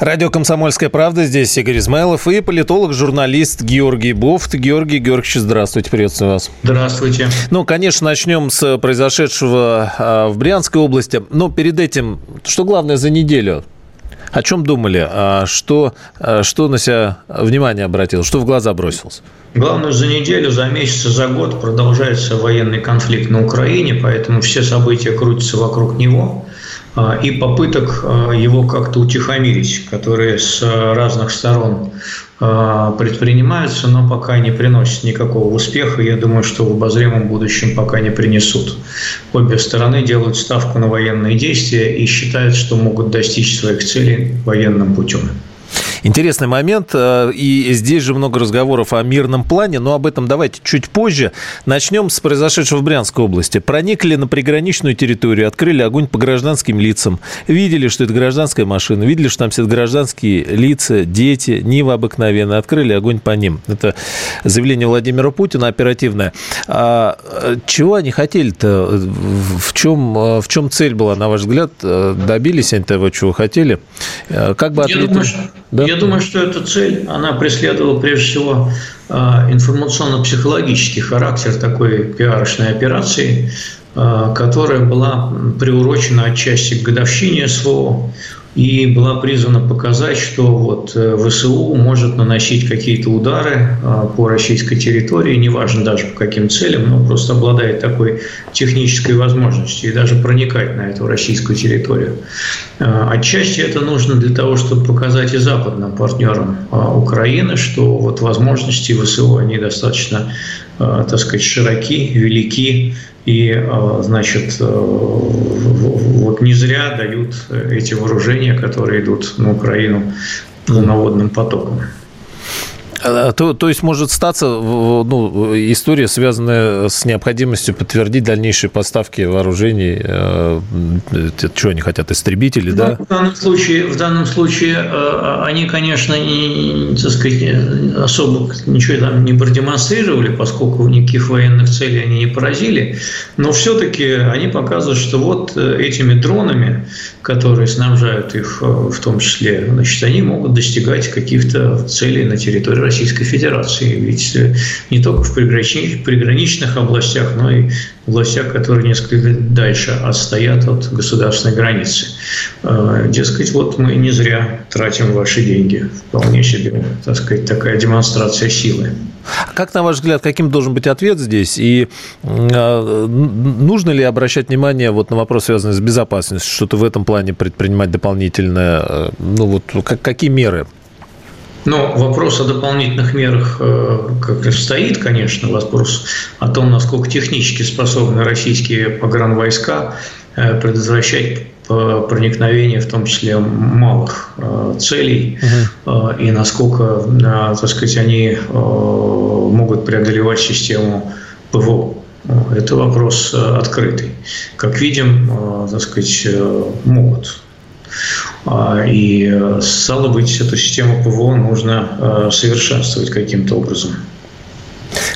Радио «Комсомольская правда». Здесь Игорь Измайлов и политолог-журналист Георгий Бофт. Георгий Георгиевич, здравствуйте, приветствую вас. Здравствуйте. Ну, конечно, начнем с произошедшего а, в Брянской области. Но перед этим, что главное за неделю? О чем думали? А что, а что на себя внимание обратил? Что в глаза бросилось? Главное, за неделю, за месяц, за год продолжается военный конфликт на Украине, поэтому все события крутятся вокруг него. А, и попыток а, его как-то утихомирить, которые с разных сторон а, предпринимаются, но пока не приносят никакого успеха. Я думаю, что в обозримом будущем пока не принесут. Обе стороны делают ставку на военные действия и считают, что могут достичь своих целей военным путем. Интересный момент. Э, и здесь же много разговоров о мирном плане, но об этом давайте чуть позже. Начнем с произошедшего в Брянской области. Проникли на приграничную территорию, открыли огонь по гражданским лицам. Видели, что это гражданская машина, видели, что там сидят гражданские лица, дети, Нива обыкновенная. Открыли огонь по ним. Это заявление Владимира Путина оперативное. А э, чего они хотели-то? В чем, э, в чем цель была, на ваш взгляд? Добились они того, чего хотели? Как бы ответили? Да? Я думаю, что эта цель, она преследовала прежде всего а, информационно-психологический характер такой пиарочной операции, а, которая была приурочена отчасти к годовщине СВО, и была призвана показать, что вот э, ВСУ может наносить какие-то удары э, по российской территории, неважно даже по каким целям, но просто обладает такой технической возможностью и даже проникать на эту российскую территорию. Э, отчасти это нужно для того, чтобы показать и западным партнерам Украины, что вот возможности ВСУ, они достаточно, так сказать, широки, велики, и, а, значит, э, вот не зря дают эти вооружения, которые идут на Украину полноводным потоком. А, то, то есть может статься ну, история, связанная с необходимостью подтвердить дальнейшие поставки вооружений. Э, что они хотят, истребители, ну, да? В данном случае, в данном случае э, они, конечно, не, так сказать, особо ничего там не продемонстрировали, поскольку никаких военных целей они не поразили, но все-таки они показывают, что вот э, этими дронами, которые снабжают их в том числе, значит, они могут достигать каких-то целей на территории России. Российской Федерации. Ведь э, не только в приграничных областях, но и в областях, которые несколько дальше отстоят от государственной границы. Э, дескать, вот мы не зря тратим ваши деньги. Вполне себе, так сказать, такая демонстрация силы. Как, на ваш взгляд, каким должен быть ответ здесь? И э, нужно ли обращать внимание вот на вопрос, связанный с безопасностью, что-то в этом плане предпринимать дополнительное? Ну вот как, какие меры но вопрос о дополнительных мерах э, как стоит, конечно, вопрос о том, насколько технически способны российские погранвойска э, предотвращать проникновение, в том числе малых э, целей, угу. и насколько, так сказать, они могут преодолевать систему ПВО. Это вопрос открытый. Как видим, так сказать, могут. А, и, э, стало быть, эту систему ПВО нужно э, совершенствовать каким-то образом.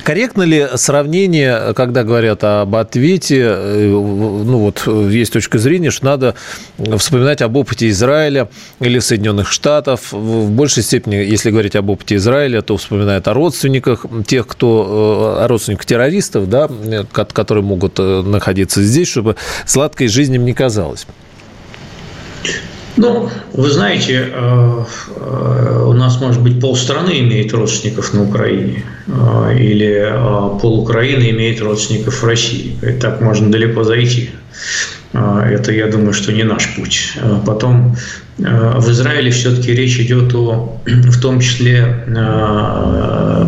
Корректно ли сравнение, когда говорят об ответе, э, ну вот есть точка зрения, что надо вспоминать об опыте Израиля или Соединенных Штатов. В большей степени, если говорить об опыте Израиля, то вспоминают о родственниках тех, кто, о родственниках террористов, да, которые могут находиться здесь, чтобы сладкой жизнь им не казалось. Ну, вы знаете, э, э, у нас, может быть, полстраны имеет родственников на Украине, э, или пол Украины имеет родственников в России. И так можно далеко зайти. Это, я думаю, что не наш путь. Потом в Израиле все-таки речь идет о, в том числе,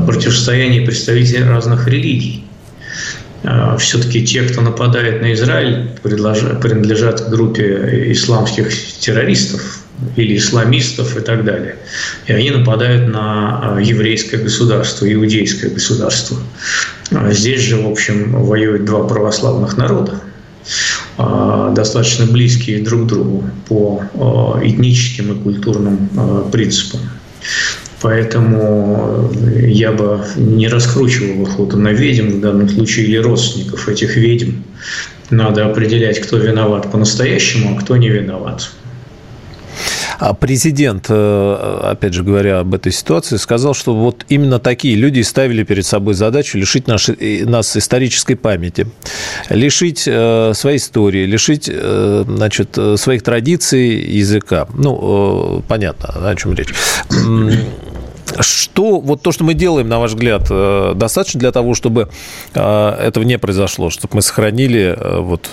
противостоянии представителей разных религий. А, все-таки те, кто нападает на Израиль, принадлежат к группе исламских террористов, или исламистов и так далее. И они нападают на еврейское государство, иудейское государство. Здесь же, в общем, воюют два православных народа, достаточно близкие друг к другу по этническим и культурным принципам. Поэтому я бы не раскручивал охоту на ведьм в данном случае или родственников этих ведьм. Надо определять, кто виноват по-настоящему, а кто не виноват. А президент, э, опять же говоря об этой ситуации, сказал, что вот именно такие люди ставили перед собой задачу лишить наш, нас исторической памяти, лишить э, своей истории, лишить э, значит, своих традиций, языка. Ну, понятно, о чем речь. Что, вот то, что мы делаем, на ваш взгляд, э, достаточно для того, чтобы э, этого не произошло, чтобы мы сохранили э, вот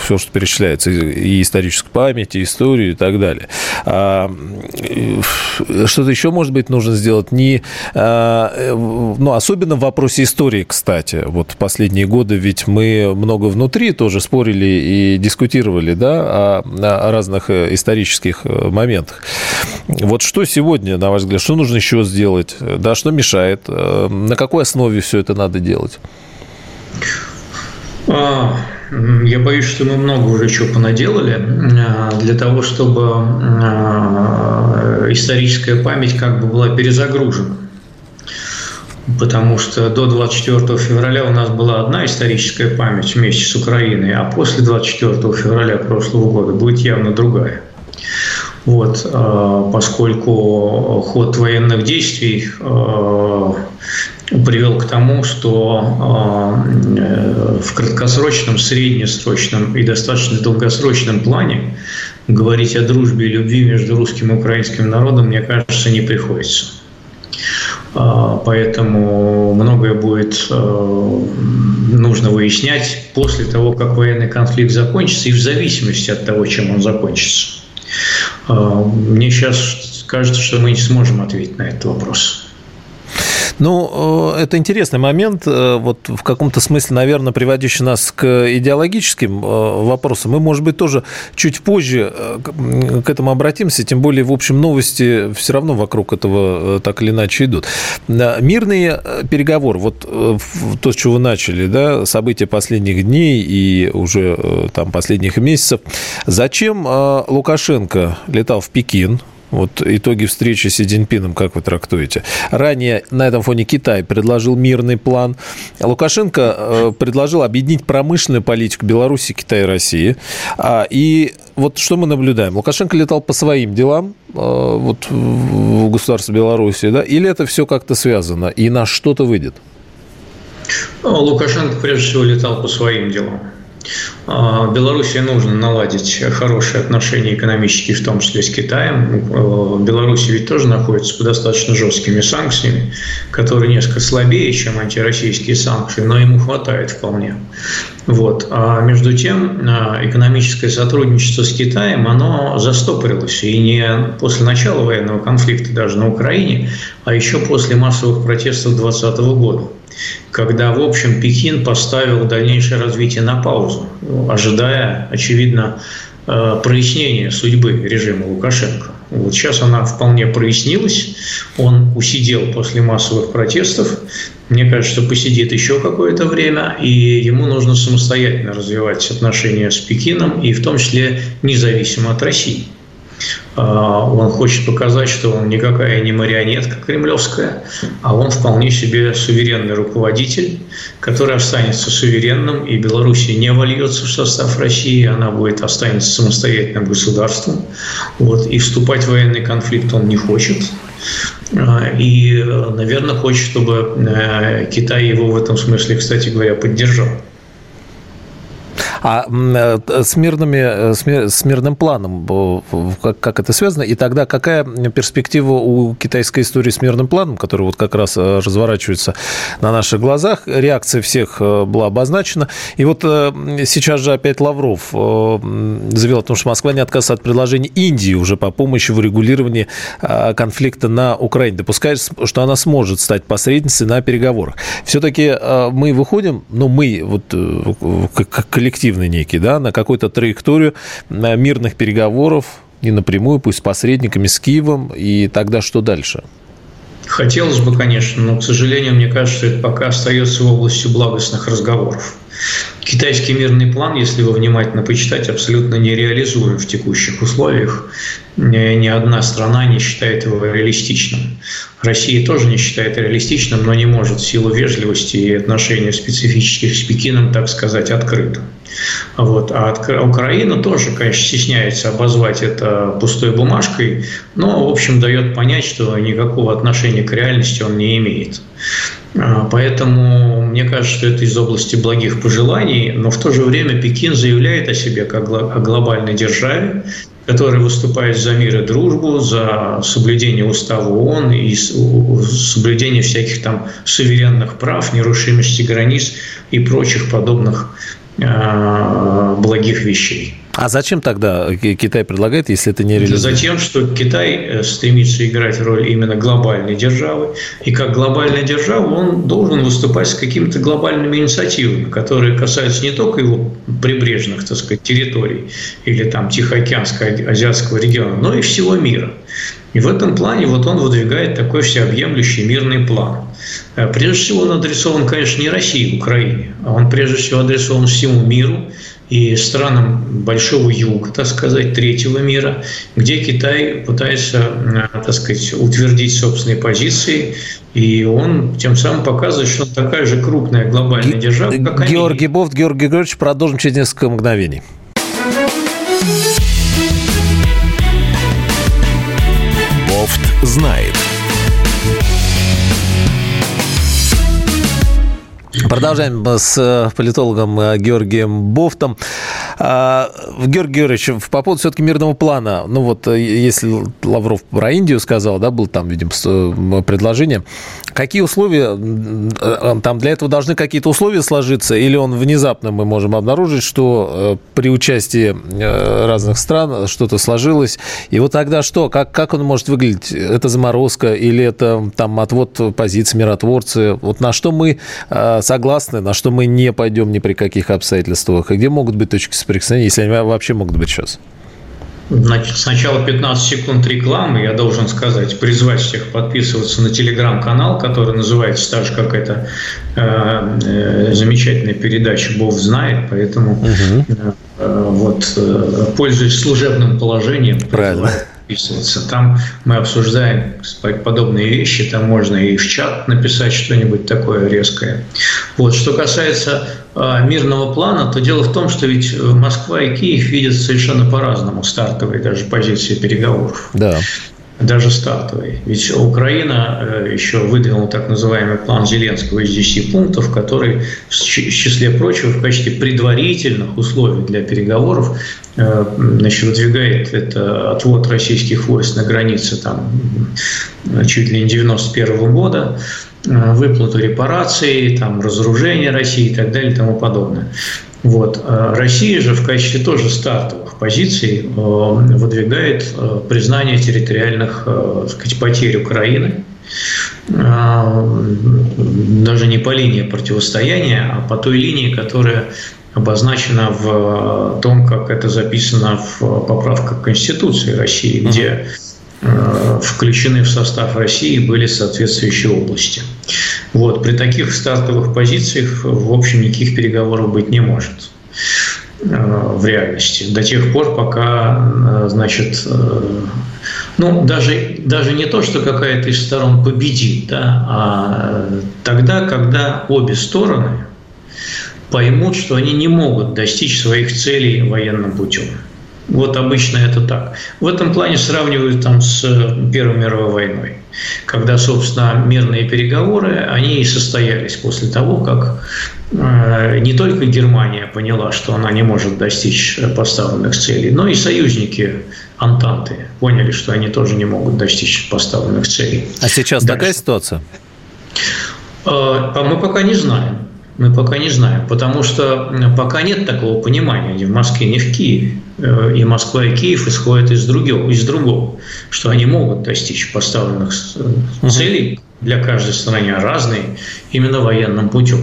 все, что перечисляется, и историческую память, и историю, и так далее. А, что-то еще, может быть, нужно сделать? Не, ну, особенно в вопросе истории, кстати. Вот последние годы ведь мы много внутри тоже спорили и дискутировали, да, о, о разных исторических моментах. Вот что сегодня, на ваш взгляд, что нужно еще сделать, да, что мешает, э, на какой основе все это надо делать? А, я боюсь, что мы много уже чего понаделали а, для того, чтобы а, историческая память как бы была перезагружена. Потому что до 24 февраля у нас была одна историческая память вместе с Украиной, а после 24 февраля прошлого года будет явно другая. Вот, э, поскольку ход военных действий э, привел к тому, что э, в краткосрочном, среднесрочном и достаточно долгосрочном плане говорить о дружбе и любви между русским и украинским народом, мне кажется, не приходится. Поэтому многое будет нужно выяснять после того, как военный конфликт закончится, и в зависимости от того, чем он закончится. А, мне сейчас кажется, что мы не сможем ответить на этот вопрос. Ну, э, это интересный момент, э, вот в каком-то смысле, наверное, приводящий нас к идеологическим э, вопросам. Мы, может быть, тоже чуть позже к этому обратимся, тем более, в общем, новости все равно вокруг этого так или иначе идут. Мирные переговоры, вот то, с чего вы начали, да, события последних дней и уже там последних месяцев. Зачем Лукашенко летал в Пекин, вот итоги встречи с Си Цзиньпином, как вы трактуете? Ранее на этом фоне Китай предложил мирный план. Лукашенко э, предложил объединить промышленную политику Беларуси, Китая и России. А, и вот что мы наблюдаем? Лукашенко летал по своим делам, э, вот в государстве Беларуси, да? Или это все как-то связано и на что-то выйдет? Ну, Лукашенко прежде всего летал по своим делам. А, Беларуси нужно наладить хорошие отношения экономические, в том числе с Китаем. Ну, Беларусь ведь тоже находится под достаточно жесткими санкциями, которые несколько слабее, чем антироссийские санкции, но ему хватает вполне. Вот. А между тем, а, экономическое сотрудничество с Китаем, оно застопорилось. И не после начала военного конфликта даже на Украине, а еще после массовых протестов 2020 года когда, в общем, Пекин поставил дальнейшее развитие на паузу, ожидая, очевидно, э, прояснения судьбы режима Лукашенко. Вот сейчас она вполне прояснилась. Он усидел после массовых протестов. Мне кажется, посидит еще какое-то время, и ему нужно самостоятельно развивать отношения с Пекином, и в том числе независимо от России. А, он хочет показать, что он никакая не марионетка кремлевская, а он вполне себе суверенный руководитель, который останется суверенным, и Белоруссия не вольется в состав России, она будет останется самостоятельным государством. Вот, и вступать в военный конфликт он не хочет. А, и, наверное, хочет, чтобы э, Китай его в этом смысле, кстати говоря, поддержал. А э, с, мирными, э, с мирным планом, как, как это связано? И тогда какая перспектива у китайской истории с мирным планом, который вот как раз э, разворачивается на наших глазах? Реакция всех была обозначена. И вот сейчас же опять Лавров заявил о том, что Москва не отказывается от предложения Индии уже по помощи в урегулировании конфликта на Украине. Допускает, что она сможет стать посредницей на переговорах. Все-таки мы выходим, ну, мы, вот коллектив коллективный некий, да, на какую-то траекторию мирных переговоров, не напрямую, пусть с посредниками, с Киевом, и тогда что дальше? Хотелось бы, конечно, но, к сожалению, мне кажется, это пока остается областью благостных разговоров. Китайский мирный план, если его внимательно почитать, абсолютно нереализуем в текущих условиях. Ни одна страна не считает его реалистичным. Россия тоже не считает реалистичным, но не может в силу вежливости и отношений специфических с Пекином, так сказать, открыто. Вот. А Украина тоже, конечно, стесняется обозвать это пустой бумажкой, но, в общем, дает понять, что никакого отношения к реальности он не имеет. А, поэтому мне кажется, что это из области благих пожеланий, но в то же время Пекин заявляет о себе как о глобальной державе, которая выступает за мир и дружбу, за соблюдение устава ООН и соблюдение всяких там суверенных прав, нерушимости границ и прочих подобных э, благих вещей. А зачем тогда Китай предлагает, если это не реализуется? Затем, что Китай э, стремится играть роль именно глобальной державы, и как глобальная держава он должен выступать с какими-то глобальными инициативами, которые касаются не только его прибрежных, так сказать, территорий или там Тихоокеанского, Азиатского региона, но и всего мира. И в этом плане вот он выдвигает такой всеобъемлющий мирный план. Э, прежде всего он адресован, конечно, не России, Украине, а он прежде всего адресован всему миру, и странам Большого Юга, так сказать, третьего мира, где Китай пытается, так сказать, утвердить собственные позиции, и он тем самым показывает, что он такая же крупная глобальная держава, как Георгий они. Бофт, Георгий Георгиевич, продолжим через несколько мгновений. Бофт знает. Продолжаем с э, политологом э, Георгием Бофтом. А, Георгий Георгиевич, по поводу все-таки мирного плана, ну вот э, если Лавров про Индию сказал, да, был там, видимо, предложение, какие условия, там для этого должны какие-то условия сложиться, или он внезапно мы можем обнаружить, что при участии разных стран что-то сложилось, и вот тогда что, как, как он может выглядеть? Это заморозка или это там отвод позиций миротворцы? Вот на что мы согласны, на что мы не пойдем ни при каких обстоятельствах, и где могут быть точки соприкосновения, если они вообще могут быть сейчас? Значит, сначала 15 секунд рекламы, я должен сказать, призвать всех подписываться на телеграм-канал, который называется так же, как эта э, э, замечательная передача «Бог знает», поэтому угу. э, вот, э, пользуясь служебным положением, Правильно подписываться. Там мы обсуждаем подобные вещи, там можно и в чат написать что-нибудь такое резкое. Вот. Что касается мирного плана, то дело в том, что ведь Москва и Киев видят совершенно по-разному стартовые даже позиции переговоров. Да даже стартовый. Ведь Украина э, еще выдвинула так называемый план Зеленского из 10 пунктов, который в числе прочего в качестве предварительных условий для переговоров э, значит, выдвигает это отвод российских войск на границе там, чуть ли не 91 года, э, выплату репараций, там, разоружение России и так далее и тому подобное. Вот. Россия же в качестве тоже стартового позиций э, выдвигает э, признание территориальных э, сказать, потерь Украины, даже не по линии противостояния, а по той линии, которая обозначена в том, как это записано в поправках Конституции России, где включены в состав России были соответствующие области. Вот, при таких стартовых позициях, в общем, никаких переговоров быть не может. Э, в реальности до тех пор, пока, э, значит, э, ну, даже, даже не то, что какая-то из сторон победит, да, а тогда, когда обе стороны поймут, что они не могут достичь своих целей военным путем. Вот обычно это так. В этом плане сравнивают там с Первой мировой войной, когда, собственно, мирные переговоры, они и состоялись после того, как Э, не только Германия поняла, что она не может достичь поставленных целей, но и союзники Антанты поняли, что они тоже не могут достичь поставленных целей. А сейчас Дальше. такая ситуация? Э, а мы пока не знаем. Мы пока не знаем, потому что пока нет такого понимания ни в Москве, ни в Киеве. Э, и Москва, и Киев исходят из другого, из другого что они могут достичь поставленных целей для каждой страны разные именно военным путем.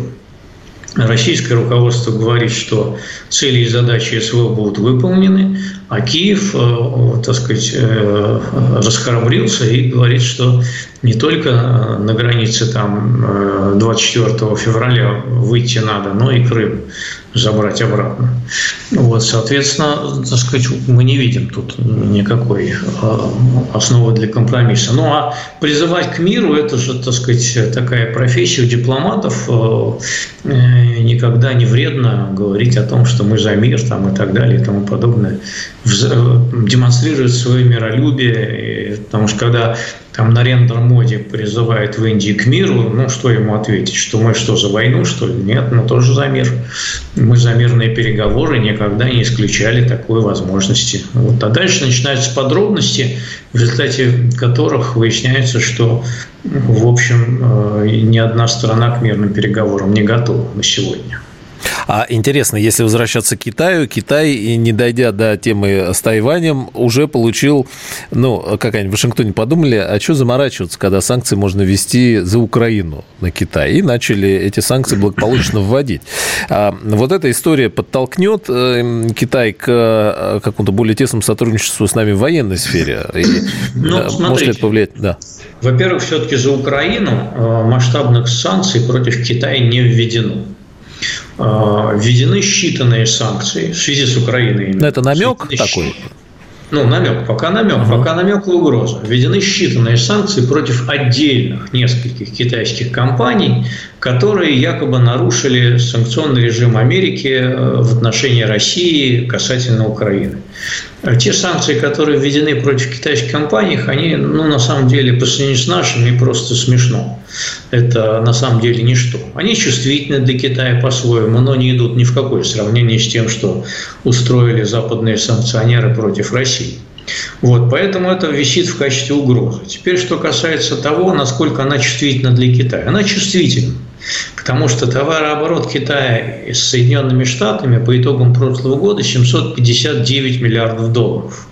Российское руководство говорит, что цели и задачи СВО будут выполнены, А Киев, так сказать, расхрабрился и говорит, что не только на границе там 24 февраля выйти надо, но и Крым забрать обратно. Вот, соответственно, так сказать, мы не видим тут никакой основы для компромисса. Ну а призывать к миру – это же, так сказать, такая профессия у дипломатов. Э, э, никогда не вредно говорить о том, что мы за мир там, и так далее и тому подобное. Демонстрировать свое миролюбие. Потому что когда там Нарендра Моди призывает в Индии к миру, ну, что ему ответить? Что мы что, за войну, что ли? Нет, мы тоже за мир. Мы за мирные переговоры никогда не исключали такой возможности. Вот. А дальше начинаются подробности, в результате которых выясняется, что, в общем, э, ни одна страна к мирным переговорам не готова на сегодня. А интересно, если возвращаться к Китаю, Китай, не дойдя до темы с Тайванем, уже получил, ну, как они в Вашингтоне подумали, а что заморачиваться, когда санкции можно ввести за Украину на Китай, и начали эти санкции благополучно вводить. А вот эта история подтолкнет э, Китай к э, какому-то более тесному сотрудничеству с нами в военной сфере? И, ну, э, может ли это повлиять? Да. Во-первых, все-таки за Украину масштабных санкций против Китая не введено. А, введены считанные санкции в связи с Украиной. Но это намек такой? Ну, намек, пока намек, uh-huh. пока намек и угроза. Введены считанные санкции против отдельных нескольких китайских компаний, которые якобы нарушили санкционный режим Америки э, в отношении России касательно Украины. А те санкции, которые введены против китайских компаний, они, ну, на самом деле, по сравнению с нашими, просто смешно. Это на самом деле ничто. Они чувствительны для Китая по-своему, но не идут ни в какое сравнение с тем, что устроили западные санкционеры против России. Вот, поэтому это висит в качестве угрозы. Теперь, что касается того, насколько она чувствительна для Китая. Она чувствительна, потому что товарооборот Китая с Соединенными Штатами по итогам прошлого года 759 миллиардов долларов,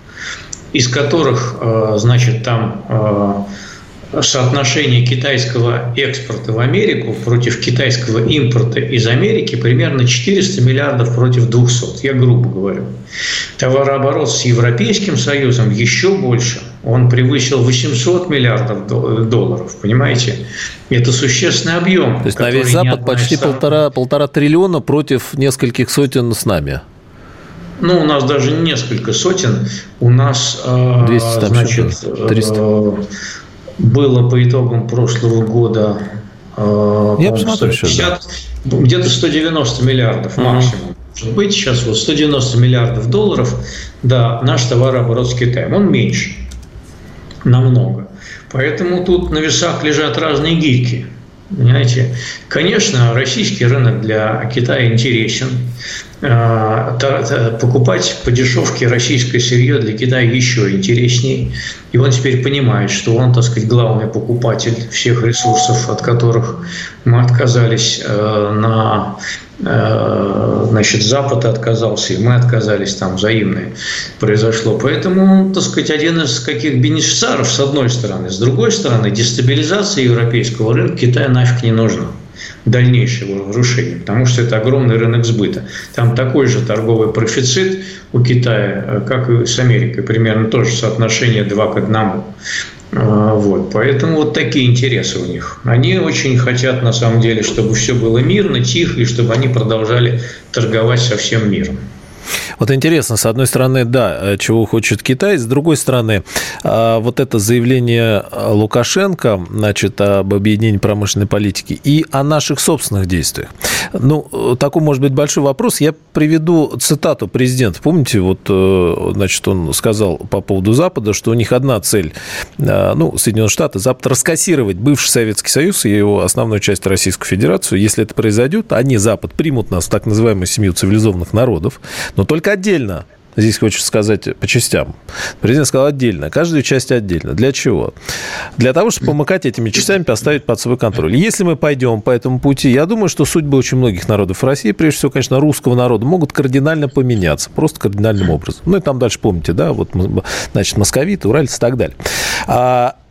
из которых, э, значит, там э, соотношение китайского экспорта в Америку против китайского импорта из Америки примерно 400 миллиардов против 200, я грубо говорю. Товарооборот с Европейским Союзом еще больше. Он превысил 800 миллиардов долларов, понимаете? Это существенный объем. То есть на весь Запад почти стран... полтора, полтора триллиона против нескольких сотен с нами. Ну, у нас даже несколько сотен. У нас, 200, там значит, 300 было по итогам прошлого года э, Я посмотрю 150, да. где-то 190 миллиардов максимум. Может быть, сейчас вот 190 миллиардов долларов, да, наш товарооборот с Китаем, он меньше, намного. Поэтому тут на весах лежат разные гильки. Понимаете? Конечно, российский рынок для Китая интересен. А, покупать по дешевке российское сырье для Китая еще интереснее. И он теперь понимает, что он, так сказать, главный покупатель всех ресурсов, от которых мы отказались э, на значит, Запад отказался, и мы отказались, там взаимное произошло. Поэтому, так сказать, один из каких бенефициаров, с одной стороны. С другой стороны, дестабилизация европейского рынка Китая нафиг не нужна дальнейшего разрушения, потому что это огромный рынок сбыта. Там такой же торговый профицит у Китая, э, как и с Америкой, примерно тоже соотношение 2 к 1. А, вот. Поэтому вот такие интересы у них. Они очень хотят, на самом деле, чтобы все было мирно, тихо, и чтобы они продолжали торговать со всем миром. Вот интересно, с одной стороны, да, э, чего хочет Китай, с другой стороны, а, вот это заявление э, Лукашенко, значит, об объединении промышленной политики и о наших собственных действиях. Ну, такой может быть большой вопрос. Я приведу цитату президента. Помните, вот, э, значит, он сказал по поводу Запада, что у них одна цель, ну, Соединенные Штаты, Запад раскассировать бывший Советский Союз и его основную часть Российскую Федерацию. Если это произойдет, они, Запад, примут нас в так называемую семью цивилизованных народов, но только отдельно. Здесь хочется сказать по частям. Президент сказал отдельно, каждую часть отдельно. Для чего? Для того, чтобы помыкать этими частями, поставить под свой контроль. Если мы пойдем по этому пути, я думаю, что судьбы очень многих народов России, прежде всего, конечно, русского народа, могут кардинально поменяться. Просто кардинальным образом. Ну и там дальше помните, да, вот, значит, московиты, уральцы и так далее.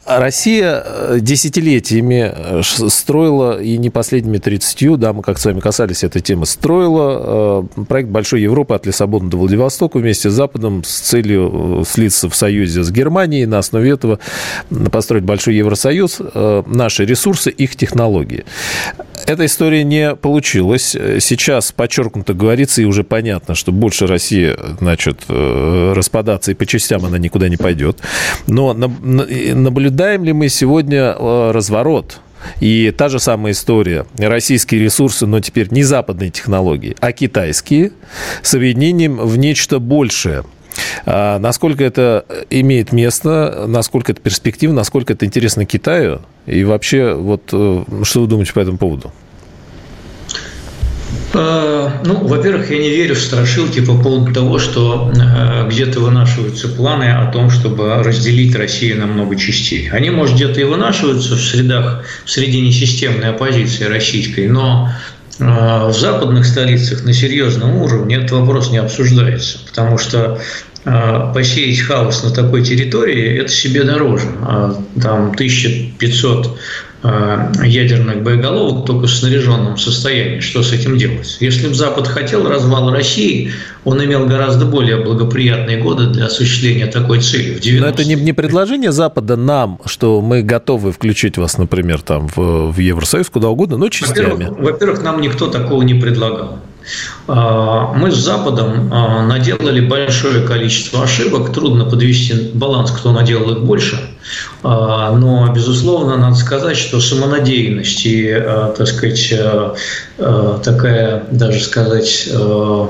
А Россия э, десятилетиями э, строила, и не последними 30, да, мы как с вами касались этой темы, строила проект Большой Европы от Лиссабона до Владивостока вместе с Западом с целью слиться в союзе с Германией, на основе этого построить Большой Евросоюз, наши ресурсы, их технологии. Эта история не получилась. Сейчас подчеркнуто говорится, и уже понятно, что больше России, значит, распадаться, и по частям она никуда не пойдет. Но наблюдаем ли мы сегодня э, разворот? И та же самая история. Российские ресурсы, но теперь не западные технологии, а китайские, с объединением в нечто большее. А насколько это имеет место, насколько это перспективно, насколько это интересно Китаю? И вообще, вот э, что вы думаете по этому поводу? Э, ну, во-первых, я не верю в страшилки по поводу того, что э, где-то вынашиваются планы о том, чтобы разделить Россию на много частей. Они, может, где-то и вынашиваются в средах, в среде несистемной оппозиции российской, но э, в западных столицах на серьезном уровне этот вопрос не обсуждается, потому что посеять хаос на такой территории – это себе дороже. А там 1500 Э, ядерных боеголовок только в снаряженном состоянии. Что с этим делать? Если бы Запад хотел развал России, он имел гораздо более благоприятные годы для осуществления такой цели. В 90 Но это не, не предложение Запада нам, что мы готовы включить вас, например, там в, в Евросоюз, куда угодно, но частями. Во-первых, во-первых, нам никто такого не предлагал. А, мы с Западом а, наделали большое количество ошибок. Трудно подвести баланс, кто наделал их больше. А, но, безусловно, надо сказать, что самонадеянность и, так сказать, такая, даже сказать, ну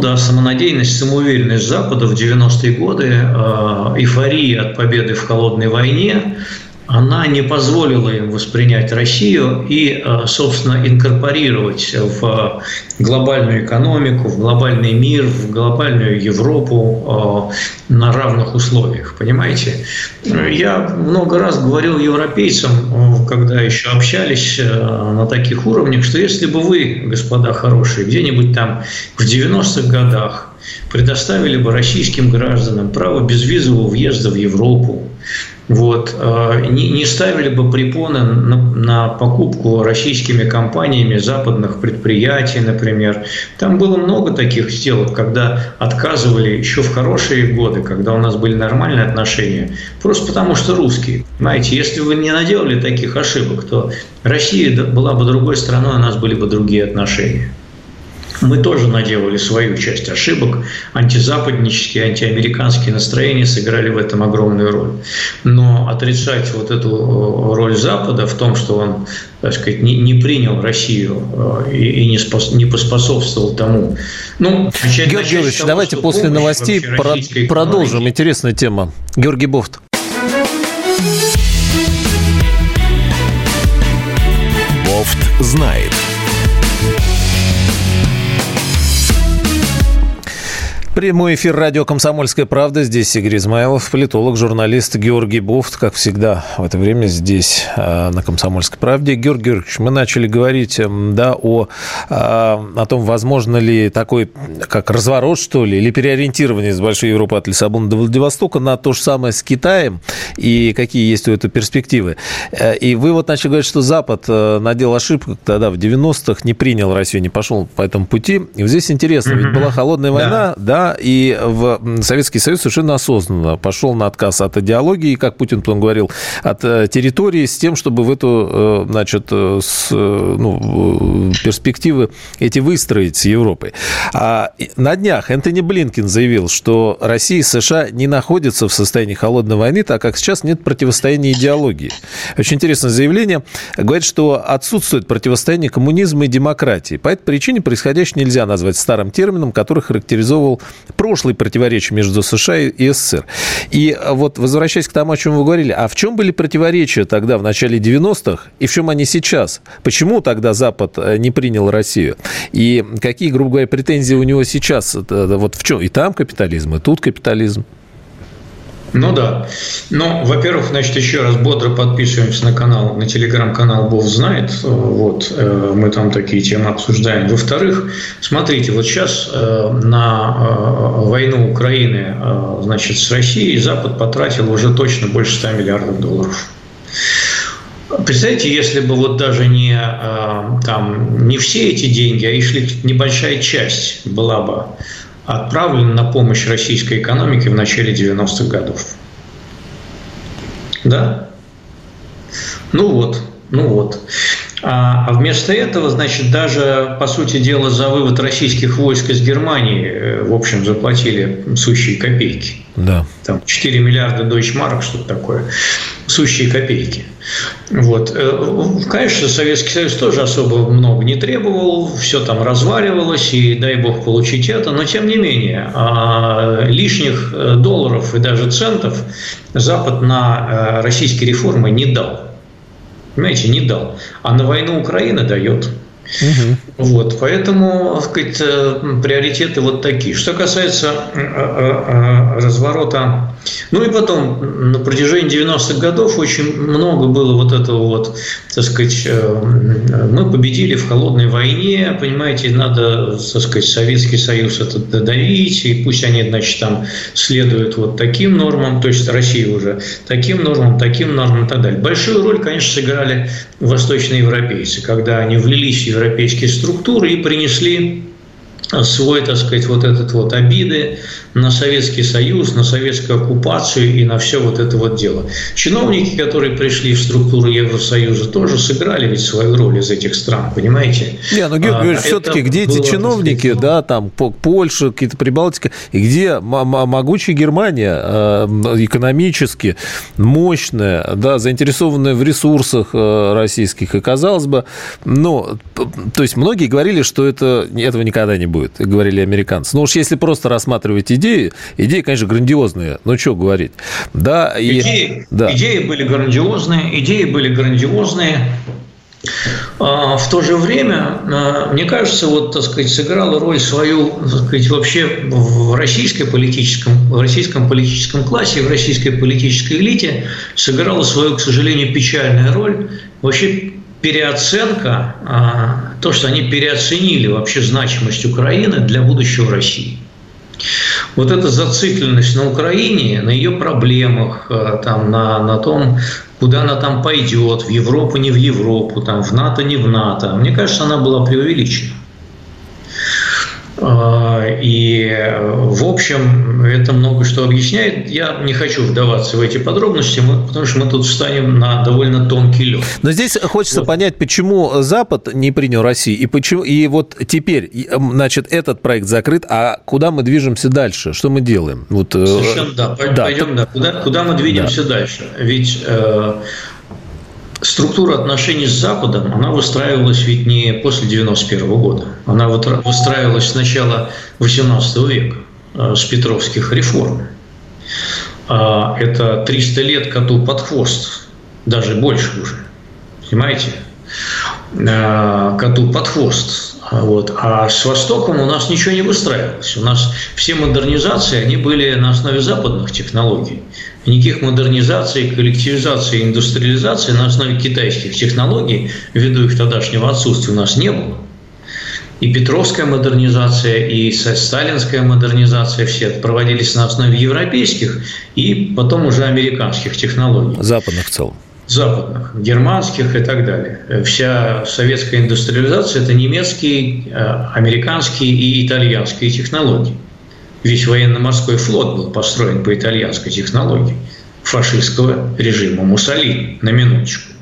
да, самонадеянность, самоуверенность Запада в 90-е годы, эйфория от победы в холодной войне, она не позволила им воспринять Россию и, э, собственно, инкорпорировать в глобальную экономику, в глобальный мир, в глобальную Европу э, на равных условиях. Понимаете? Я много раз говорил европейцам, э, когда еще общались на таких уровнях, что если бы вы, господа хорошие, где-нибудь там в 90-х годах предоставили бы российским гражданам право безвизового въезда в Европу, вот, э, не, ставили бы препоны на, покупку российскими компаниями западных предприятий, например. Там было много таких сделок, когда отказывали еще в хорошие годы, когда у нас были нормальные отношения, просто потому что русские. Знаете, если вы не наделали таких ошибок, то Россия была бы другой страной, у нас были бы другие отношения. Мы тоже наделали свою часть ошибок. Антизападнические, антиамериканские настроения сыграли в этом огромную роль. Но отрицать вот эту э, роль Запада в том, что он так сказать, не, не принял Россию э, и, и не, спос, не поспособствовал тому. Ну, начать, Георгий Георгиевич, того, давайте после новостей про, продолжим. Интересная тема. Георгий Бофт. Бофт знает. Прямой эфир радио «Комсомольская правда». Здесь Игорь Измайлов, политолог, журналист Георгий Буфт, как всегда в это время здесь, а, на «Комсомольской правде». Георгий Георгиевич, мы начали говорить да, о, а, о том, возможно ли такой, как разворот, что ли, или переориентирование из Большой Европы от Лиссабона до Владивостока на то же самое с Китаем, и какие есть у этого перспективы. Э, и вы вот начали говорить, что Запад э, наделал ошибку тогда в 90-х, не принял Россию, не пошел по этому пути. И вот здесь интересно, ведь была холодная война, да, да и в Советский Союз совершенно осознанно пошел на отказ от идеологии, как Путин потом говорил, от э, территории с тем, чтобы в эту, э, значит, э, с, ну, перспективы эти выстроить с Европой. А на днях Энтони Блинкин заявил, что Россия и США не находятся в состоянии холодной войны, так как сейчас нет противостояния идеологии. Очень интересное заявление. Говорит, что отсутствует противостояние коммунизма и демократии. По этой причине происходящее нельзя назвать старым термином, который характеризовал прошлые противоречия между США и СССР. И вот возвращаясь к тому, о чем вы говорили, а в чем были противоречия тогда, в начале 90-х, и в чем они сейчас? Почему тогда Запад э, не принял Россию? И какие, грубо говоря, претензии у него сейчас? Вот в чем? И там капитализм, и тут капитализм. Ну да. Ну, во-первых, значит, еще раз бодро подписываемся на канал, на телеграм-канал Бог знает. Вот, э, мы там такие темы обсуждаем. Во-вторых, смотрите, вот сейчас э, на э, войну Украины, значит, с Россией Запад потратил уже точно больше 100 миллиардов долларов. Представляете, если бы вот даже не, там, не все эти деньги, а и шли небольшая часть была бы отправлен на помощь российской экономике в начале 90-х годов. Да? Ну вот, ну вот. А, а вместо этого, значит, даже, по сути дела, за вывод российских войск из Германии, э, в общем, заплатили сущие копейки. Да. Там 4 миллиарда дойчмарок, что-то такое. Сущие копейки. Вот. Э, конечно, Советский Союз тоже особо много не требовал, все там разваливалось, и дай бог получить это, но тем не менее, а, лишних э, долларов и даже центов Запад на российские реформы не дал. Понимаете, не дал. А на войну Украины дает. Угу. Вот, поэтому, так сказать, э, приоритеты вот такие. Что касается э, э, разворота, ну и потом на протяжении 90-х годов очень много было вот этого вот, так сказать, мы победили в холодной войне, понимаете, надо, так сказать, Советский Союз это додавить, и пусть они, значит, там следуют вот таким нормам, то есть Россия уже таким нормам, таким нормам и так далее. Большую роль, конечно, сыграли восточноевропейцы, когда они влились в европейские структуры и принесли свой, так сказать, вот этот вот обиды на Советский Союз, на советскую оккупацию и на все вот это вот дело. Чиновники, которые пришли в структуру Евросоюза, тоже сыграли ведь свою роль из этих стран, понимаете? Не, ну, Георгий, а, все-таки где эти чиновники, сказать, да, там, Польша, какие-то Прибалтика, и где могучая Германия э, экономически мощная, да, заинтересованная в ресурсах э, российских, и казалось бы, ну, то есть многие говорили, что это, этого никогда не будет, говорили американцы. Ну уж если просто рассматривать идеи, идеи, конечно, грандиозные, ну что говорить. Да, и, идеи, да. идеи были грандиозные, идеи были грандиозные. А, в то же время, а, мне кажется, вот, так сказать, сыграла роль свою, так сказать, вообще в российской политическом, в российском политическом классе, в российской политической элите сыграла свою, к сожалению, печальную роль вообще переоценка, а, то, что они переоценили вообще значимость Украины для будущего России. Вот эта зацикленность на Украине, на ее проблемах, а, там, на, на том, куда она там пойдет, в Европу, не в Европу, там, в НАТО, не в НАТО, мне кажется, она была преувеличена. А, и, в общем, это много что объясняет. Я не хочу вдаваться в эти подробности, потому что мы тут встанем на довольно тонкий лед. Но здесь хочется вот. понять, почему Запад не принял Россию, и почему и вот теперь, значит, этот проект закрыт, а куда мы движемся дальше? Что мы делаем? Вот, э, Совершенно да. Пойдем, да. Куда, куда мы двинемся да. дальше? Ведь э, структура отношений с Западом, она выстраивалась ведь не после 91 года. Она выстраивалась с начала 18 века, э, с Петровских реформ. А это 300 лет коту под хвост, даже больше уже, понимаете? Э, коту под хвост. Вот. А с Востоком у нас ничего не выстраивалось. У нас все модернизации, они были на основе западных технологий. Никаких модернизаций, коллективизации, индустриализации на основе китайских технологий, ввиду их тогдашнего отсутствия, у нас не было. И Петровская модернизация, и сталинская модернизация все проводились на основе европейских и потом уже американских технологий. Западных в целом западных, германских и так далее. Вся советская индустриализация – это немецкие, э, американские и итальянские технологии. Весь военно-морской флот был построен по итальянской технологии фашистского режима Муссолини, на минуточку.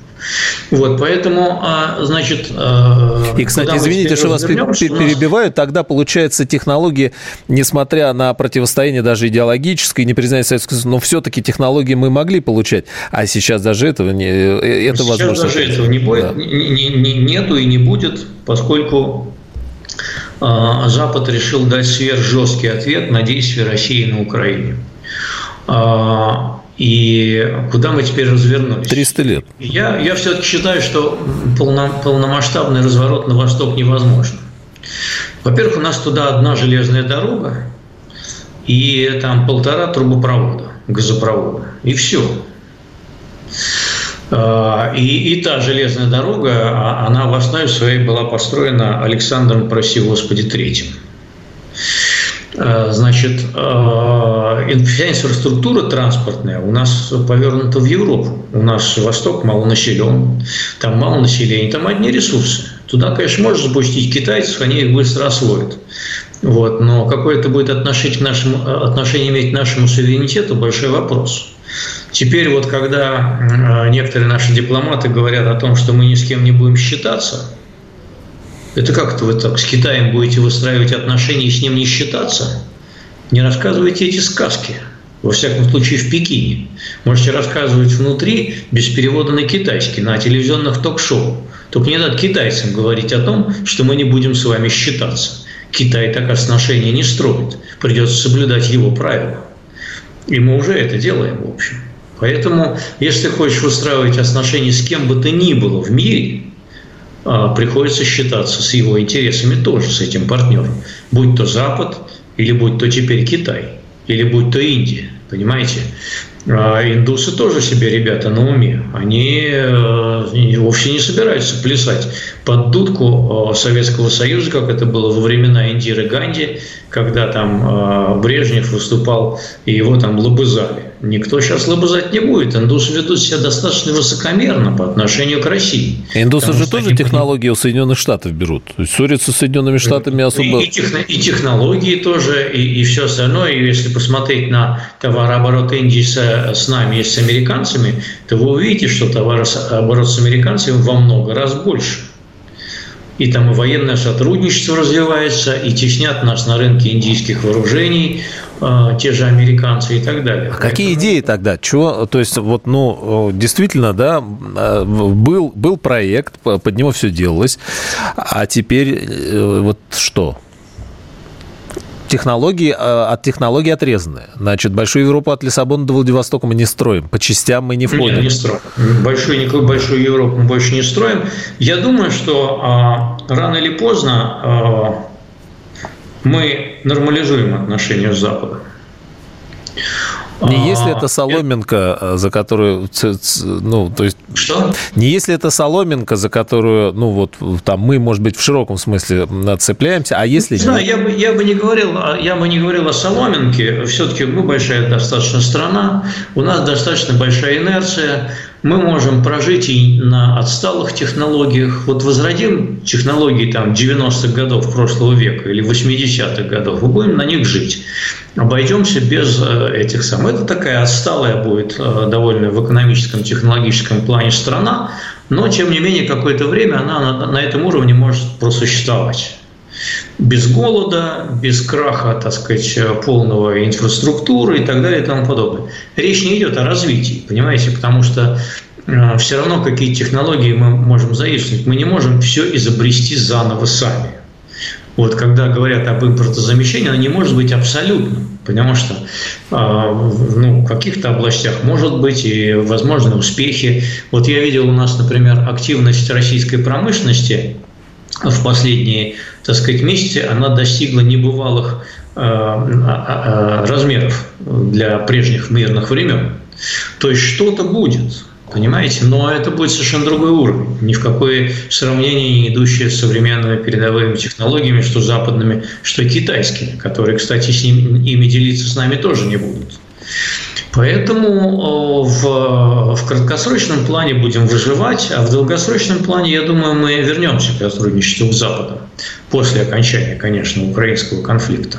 Вот, поэтому, а, значит... Э, И, кстати, извините, что вас перебиваю, тогда, получается, технологии, несмотря на противостояние даже идеологическое, не признание Советского Союза, но все-таки технологии мы могли получать, а сейчас даже этого не... Э, это сейчас возможно. даже этого не будет, да. не, не, нету и не будет, поскольку Запад решил дать сверхжесткий ответ на действия России на Украине. А, и куда мы теперь развернулись? 300 лет. Я, я все-таки считаю, что полно, полномасштабный разворот на восток невозможен. Во-первых, у нас туда одна железная дорога и там полтора трубопровода. газопровода. И все. А, и, и та железная дорога, а, она в основе своей была построена Александром, проси Господи, Третьим. А, значит, вся инфраструктура транспортная у нас повернута в Европу. У нас Восток мало населен, там мало населения, там одни ресурсы. Туда, конечно, можно запустить китайцев, они их быстро освоят. Вот, но какое это будет отношение, к нашему, отношение иметь к нашему суверенитету – большой вопрос. Теперь вот когда некоторые наши дипломаты говорят о том, что мы ни с кем не будем считаться, это как-то вы так с Китаем будете выстраивать отношения и с ним не считаться? Не рассказывайте эти сказки. Во всяком случае, в Пекине. Можете рассказывать внутри, без перевода на китайский, на телевизионных ток-шоу. Только не надо китайцам говорить о том, что мы не будем с вами считаться. Китай так отношения не строит. Придется соблюдать его правила. И мы уже это делаем, в общем. Поэтому, если хочешь выстраивать отношения с кем бы то ни было в мире, а, приходится считаться с его интересами тоже, с этим партнером. Будь то Запад, или будь то теперь Китай, или будь то Индия. Понимаете? А индусы тоже себе ребята на уме. Они э, вовсе не собираются плясать под дудку э, Советского Союза, как это было во времена Индиры Ганди, когда там э, Брежнев выступал и его там лобызали. Никто сейчас лобызать не будет. Индусы ведут себя достаточно высокомерно по отношению к России. Индусы же тоже технологии у Соединенных Штатов берут. То есть ссориться с Соединенными Штатами особо... И, и, техно, и технологии тоже, и, и все остальное. И если посмотреть на товарооборот Индии с, с нами и с американцами, то вы увидите, что товарооборот с американцами во много раз больше и там и военное сотрудничество развивается, и теснят нас на рынке индийских вооружений, э, те же американцы и так далее. А Поэтому... какие идеи тогда? Чего, то есть вот, ну, действительно, да, э, был, был проект, под него все делалось, а теперь э, вот что? Технологии, э, от технологий отрезаны. Значит, Большую Европу от Лиссабона до Владивостока мы не строим. По частям мы не входим. Нет, не строим. Большую, никакую большую Европу мы больше не строим. Я думаю, что а, рано или поздно а, мы нормализуем отношения с Западом. Не если это соломинка, э, за которую, ну, то есть... Что? Не если это соломинка, за которую, ну, вот там мы, может быть, в широком смысле цепляемся, а если... Не знаю, я бы, я бы не говорил, я бы не говорил о соломинке. Все-таки мы большая достаточно страна, у нас достаточно большая инерция, мы можем прожить и на отсталых технологиях. Вот возродим технологии там 90-х годов прошлого века или 80-х годов, мы будем на них жить. Обойдемся без э, этих самых. Это такая отсталая будет э, довольно в экономическом, технологическом плане страна, но тем не менее какое-то время она на, на этом уровне может просуществовать без голода, без краха, так сказать, полного инфраструктуры и так далее и тому подобное. Речь не идет о развитии, понимаете, потому что э, все равно какие технологии мы можем заимствовать. Мы не можем все изобрести заново сами. Вот когда говорят об импортозамещении, оно не может быть абсолютным, потому что э, ну, в каких-то областях может быть и возможны успехи. Вот я видел у нас, например, активность российской промышленности в последние, так сказать, месяцы, она достигла небывалых э, а, а, размеров для прежних мирных времен. То есть что-то будет, понимаете? Но это будет совершенно другой уровень, ни в какое сравнение не идущее с современными передовыми технологиями, что западными, что китайскими, которые, кстати, с ним, ими делиться с нами тоже не будут. Поэтому в, в краткосрочном плане будем выживать, а в долгосрочном плане, я думаю, мы вернемся к сотрудничеству с Западом после окончания, конечно, украинского конфликта.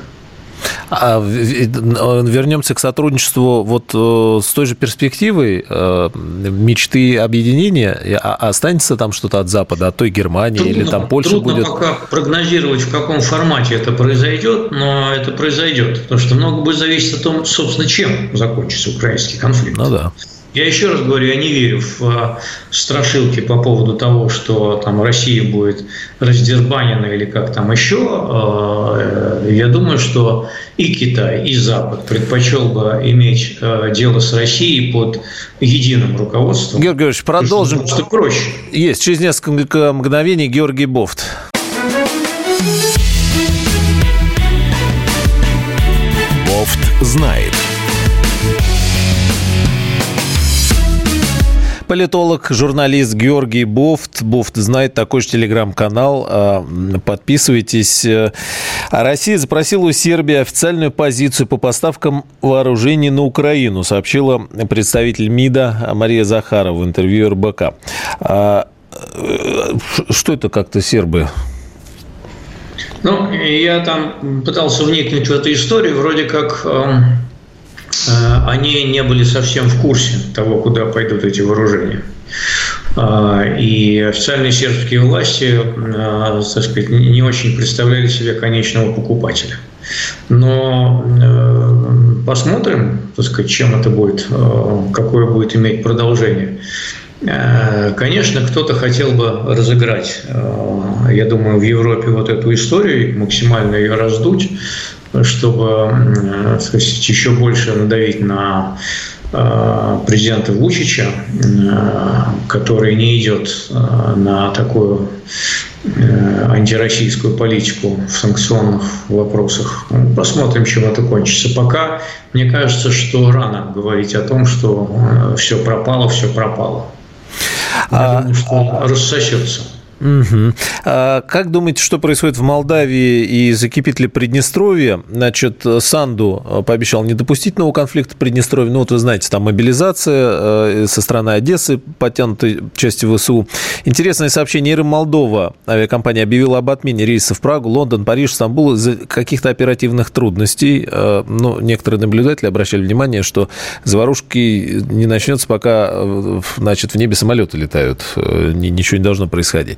А вернемся к сотрудничеству вот э, с той же перспективой э, мечты объединения. А, а останется там что-то от Запада, от той Германии трудно, или там Польша трудно будет? пока прогнозировать, в каком формате это произойдет, но это произойдет. Потому что много будет зависеть от того, собственно, чем закончится украинский конфликт. Ну да. Я еще раз говорю, я не верю в а, страшилки по поводу того, что там Россия будет раздербанена или как там еще. Э, я думаю, что и Китай, и Запад предпочел бы иметь а, дело с Россией под единым руководством. Георгий Георгиевич, продолжим. Что проще. Есть. Через несколько мгновений Георгий Бофт. Бофт знает. Политолог, журналист Георгий Буфт. Буфт знает такой же телеграм-канал. А, подписывайтесь. А Россия запросила у Сербии официальную позицию по поставкам вооружений на Украину, сообщила представитель МИДа Мария Захарова в интервью РБК. А, э, что это как-то сербы ну, я там пытался вникнуть в эту историю. Вроде как эм, они не были совсем в курсе того, куда пойдут эти вооружения. Э, и официальные сербские власти, э, так сказать, не очень представляли себе конечного покупателя. Но э, посмотрим, так сказать, чем это будет, э, какое будет иметь продолжение. Э, конечно, кто-то хотел бы разыграть, э, я думаю, в Европе вот эту историю, максимально ее раздуть, чтобы э, сказать, еще больше надавить на президента Вучича, который не идет на такую антироссийскую политику в санкционных вопросах. Посмотрим, чем это кончится. Пока мне кажется, что рано говорить о том, что все пропало, все пропало. Я думаю, что рассосется. Угу. А как думаете, что происходит в Молдавии и закипит ли Приднестровье? Значит, Санду э, пообещал не допустить нового конфликта в Приднестровье. Ну, вот вы знаете, там мобилизация э, со стороны Одессы, подтянутой части ВСУ. Интересное сообщение. Иры Молдова авиакомпания объявила об отмене рейсов в Прагу, Лондон, Париж, Стамбул из-за каких-то оперативных трудностей. Э, ну, некоторые наблюдатели обращали внимание, что заварушки не начнется, пока значит, в небе самолеты летают. Ничего не должно происходить.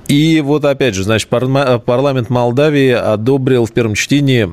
И вот опять же, значит, парламент Молдавии одобрил в первом чтении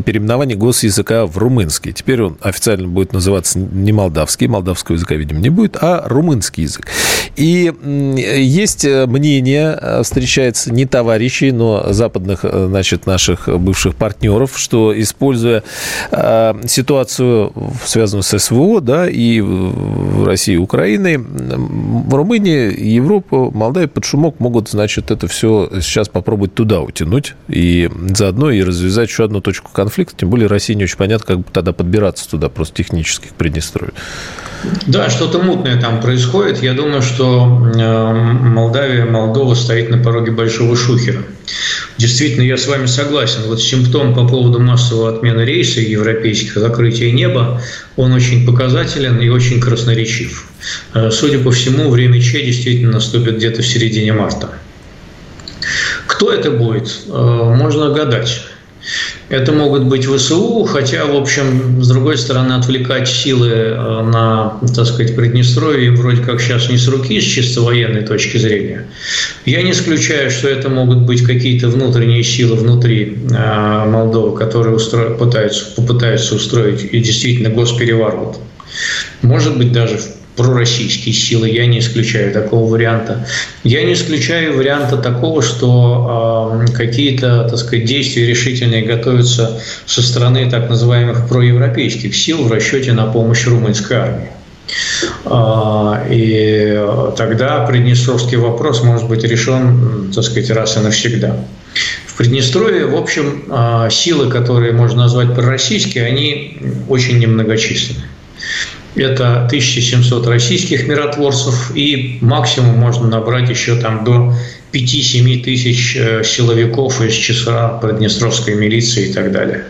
переименование госязыка в румынский. Теперь он официально будет называться не молдавский, молдавского языка, видимо, не будет, а румынский язык. И есть мнение, э, встречается не товарищей, но западных, э, значит, наших бывших партнеров, что используя э, ситуацию, связанную с СВО, да, и в России и Украиной, в Румынии, Европу, Молдавию под шумок могут, значит, это все сейчас попробовать туда утянуть и заодно и развязать еще одну точку конфликта. Тем более России не очень понятно, как тогда подбираться туда просто технически к Приднестровью. Да, что-то мутное там происходит. Я думаю, что э, Молдавия, Молдова стоит на пороге большого шухера. Действительно, я с вами согласен. Вот симптом по поводу массового отмены рейса европейских, закрытия неба, он очень показателен и очень красноречив. Э, судя по всему, время Че действительно наступит где-то в середине марта. Кто это будет, э, можно гадать. Это могут быть ВСУ, хотя, в общем, с другой стороны, отвлекать силы э, на, так сказать, Приднестровье вроде как сейчас не с руки, с чисто военной точки зрения. Я не исключаю, что это могут быть какие-то внутренние силы внутри э, Молдовы, которые устро... пытаются, попытаются устроить и действительно госпереворот. Может быть, даже пророссийские силы, я не исключаю такого варианта. Я не исключаю варианта такого, что э, какие-то, так сказать, действия решительные готовятся со стороны так называемых проевропейских сил в расчете на помощь румынской армии. А, и тогда приднестровский вопрос может быть решен, так сказать, раз и навсегда. В Приднестровье, в общем, а, силы, которые можно назвать пророссийские, они очень немногочисленны. Это 1700 российских миротворцев, и максимум можно набрать еще там до 5-7 тысяч э, силовиков из числа Приднестровской милиции и так далее.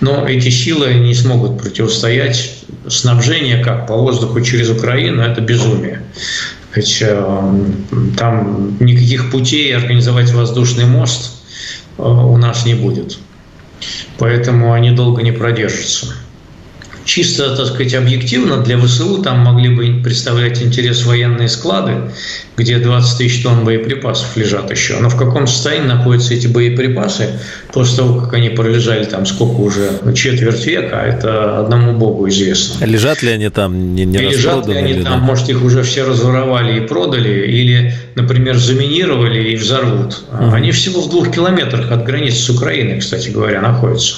Но эти силы не смогут противостоять снабжение как по воздуху через Украину – это безумие. Ведь э, там никаких путей организовать воздушный мост э, у нас не будет. Поэтому они долго не продержатся чисто, так сказать, объективно для ВСУ там могли бы представлять интерес военные склады, где 20 тысяч тонн боеприпасов лежат еще. Но в каком состоянии находятся эти боеприпасы после того, как они пролежали там сколько уже, четверть века, это одному богу известно. Лежат ли они там, не, не и лежат ли они или там, может, их уже все разворовали и продали, или, например, заминировали и взорвут. Они всего в двух километрах от границы с Украиной, кстати говоря, находятся.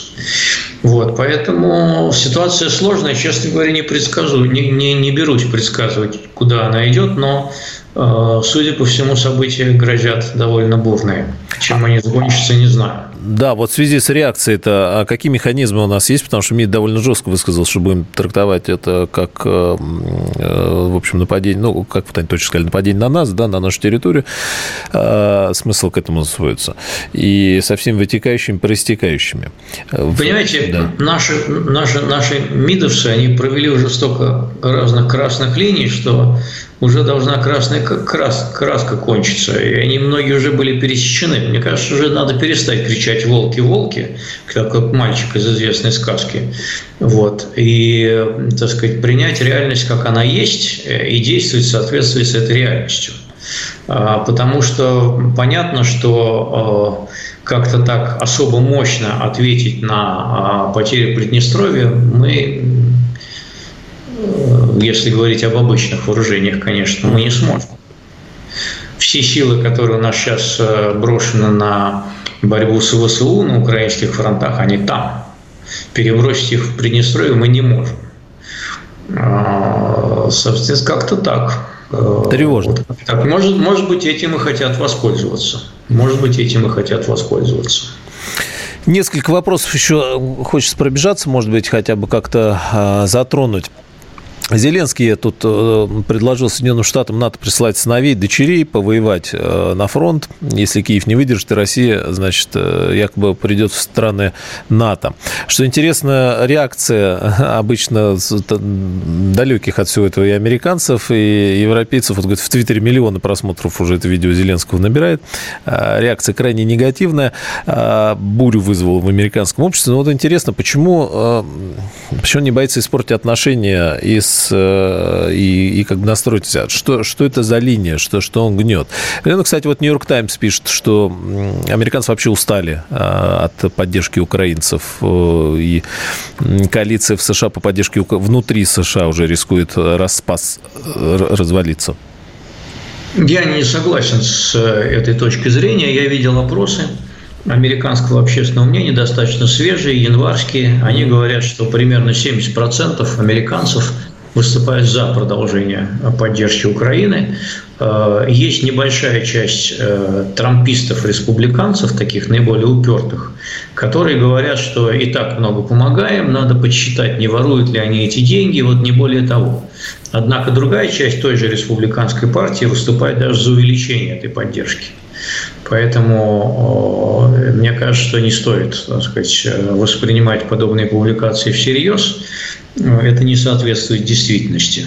Вот, поэтому ситуация сложная, честно говоря, не предсказываю, не, не, не берусь предсказывать, куда она идет, но судя по всему, события грозят довольно бурные. Чем они закончатся, не знаю. Да, вот в связи с реакцией это, а какие механизмы у нас есть? Потому что МИД довольно жестко высказал, что будем трактовать это как, э, э, в общем, нападение, ну, как вы точно сказали, нападение на нас, да, на нашу территорию. Смысл к этому сводится. И со всеми вытекающими, проистекающими. Понимаете, да. наши, наши, наши МИДовцы, они провели уже столько разных красных линий, что уже должна красная крас, краска кончиться. И они многие уже были пересечены. Мне кажется, уже надо перестать кричать «волки, волки», как мальчик из известной сказки. Вот. И, так сказать, принять реальность, как она есть, э, и действовать в соответствии с этой реальностью. А, потому что понятно, что э, как-то так особо мощно ответить на а, потери Приднестровья мы если говорить об обычных вооружениях, конечно, мы не сможем. Все силы, которые у нас сейчас э, брошены на борьбу с ВСУ на украинских фронтах, они там. Перебросить их в Приднестровье мы не можем. А, собственно, как-то так. Э, Тревожно. Вот. Так, может, может быть, этим и хотят воспользоваться. Может быть, этим и хотят воспользоваться. Несколько вопросов еще хочется пробежаться, может быть, хотя бы как-то э, затронуть. Зеленский тут э, предложил Соединенным Штатам НАТО присылать сыновей, дочерей, повоевать э, на фронт. Если Киев не выдержит, и Россия, значит, э, якобы придет в страны НАТО. Что интересно, реакция обычно далеких от всего этого и американцев, и европейцев. Вот, говорит, в Твиттере миллионы просмотров уже это видео Зеленского набирает. Реакция крайне негативная. Бурю вызвала в американском обществе. Но вот интересно, почему, почему не боится испортить отношения и с Э, и, и как бы настроить себя. Что, что это за линия, что, что он гнет. Ну, кстати, вот Нью-Йорк Таймс пишет, что американцы вообще устали э, от поддержки украинцев. Э, и коалиция в США по поддержке внутри США уже рискует распас, развалиться. Я не согласен с этой точки зрения. Я видел опросы американского общественного мнения, достаточно свежие, январские. Они говорят, что примерно 70% американцев выступают за продолжение поддержки Украины. Э, есть небольшая часть э, трампистов-республиканцев, таких наиболее упертых, которые говорят, что и так много помогаем, надо подсчитать, не воруют ли они эти деньги, вот не более того. Однако другая часть той же республиканской партии выступает даже за увеличение этой поддержки. Поэтому мне кажется, что не стоит так сказать, воспринимать подобные публикации всерьез. Это не соответствует действительности.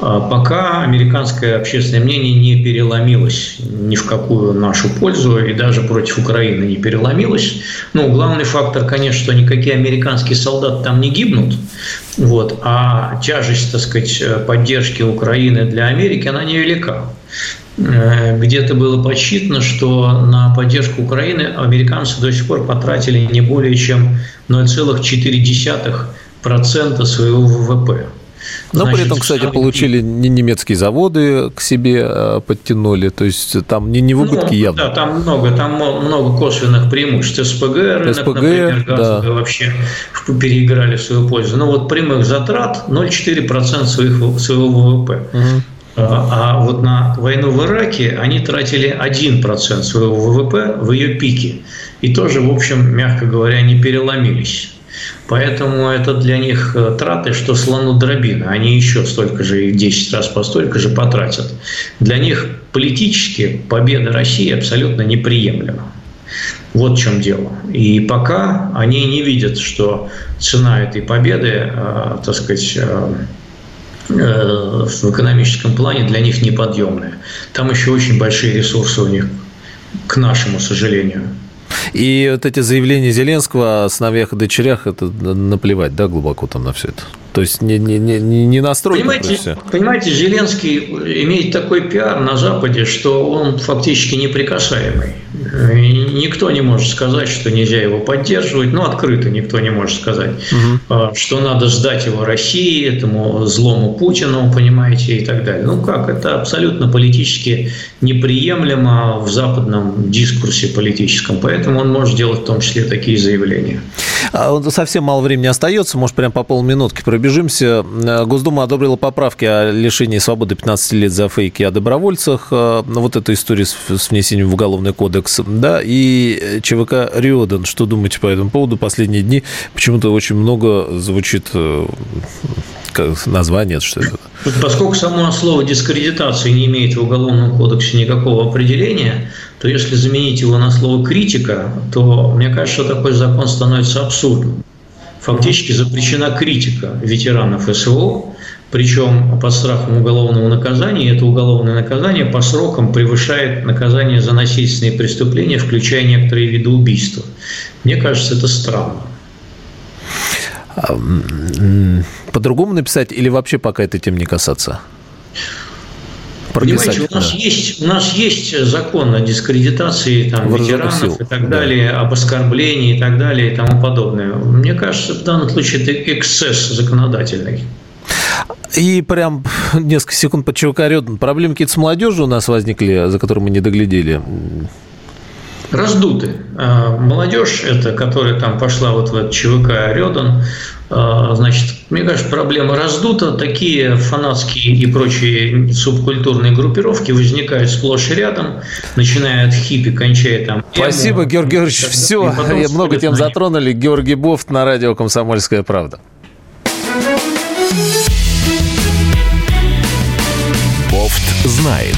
А пока американское общественное мнение не переломилось ни в какую нашу пользу и даже против Украины не переломилось. Ну, главный фактор, конечно, что никакие американские солдаты там не гибнут, вот, а тяжесть, так сказать, поддержки Украины для Америки, она невелика. Э, где-то было подсчитано, что на поддержку Украины американцы до сих пор потратили не более чем 0,4% своего ВВП. Но Значит, при этом, кстати, что... получили не немецкие заводы к себе э, подтянули, то есть там не, не в убытке ну, явно. Да, там много, там много косвенных преимуществ. СПГ, рынок, СПГ, например, газовый да. вообще переиграли в свою пользу. Но вот прямых затрат 0,4% своих, своего ВВП. Угу. А вот на войну в Ираке они тратили 1% своего ВВП в ее пике. И тоже, в общем, мягко говоря, не переломились. Поэтому это для них э, траты, что слону дробина. Они еще столько же, и 10 раз по столько же потратят. Для них политически победа России абсолютно неприемлема. Вот в чем дело. И пока они не видят, что цена этой победы, э, так сказать, э, Э, в экономическом плане для них неподъемная. Там еще очень большие ресурсы у них, к нашему сожалению. И вот эти заявления Зеленского о сыновьях и дочерях, это наплевать, да, глубоко там на все это? То есть не, не, не, не настроено понимаете, понимаете, Зеленский имеет такой пиар на Западе, что он фактически неприкасаемый. Никто не может сказать, что нельзя его поддерживать, ну, открыто никто не может сказать, угу. что надо сдать его России, этому злому Путину, понимаете, и так далее. Ну как, это абсолютно политически неприемлемо в западном дискурсе политическом, поэтому он может делать в том числе такие заявления. А совсем мало времени остается, может, прям по полминутки пробежимся. Э, Госдума одобрила поправки о лишении свободы 15 лет за фейки о добровольцах. Э, вот эта история с внесением в Уголовный кодекс. Да, и ЧВК «Риодан». Что думаете по этому поводу? Последние дни почему-то очень много звучит название, что это? Поскольку само слово дискредитация не имеет в Уголовном кодексе никакого определения, то если заменить его на слово критика, то мне кажется, что такой закон становится абсурдным. Фактически запрещена критика ветеранов СВО, причем под страхом уголовного наказания. Это уголовное наказание по срокам превышает наказание за насильственные преступления, включая некоторые виды убийства. Мне кажется, это странно по-другому написать или вообще пока этой темы не касаться? Прописать, Понимаете, у нас, да. есть, у нас есть закон о дискредитации там, ветеранов сил. и так далее, да. об оскорблении и так далее и тому подобное. Мне кажется, в данном случае это эксцесс законодательный. И прям несколько секунд под ЧВК Проблемы какие-то с молодежью у нас возникли, за которые мы не доглядели раздуты. А, молодежь, это, которая там пошла вот в этот ЧВК Рёдан, значит, мне кажется, проблема раздута. Такие фанатские и прочие субкультурные группировки возникают сплошь и рядом, начиная от хиппи, кончая там... Спасибо, эмо, Георгий Георгиевич. Все, много тем затронули. Георгий Бофт на радио «Комсомольская правда». Бофт знает.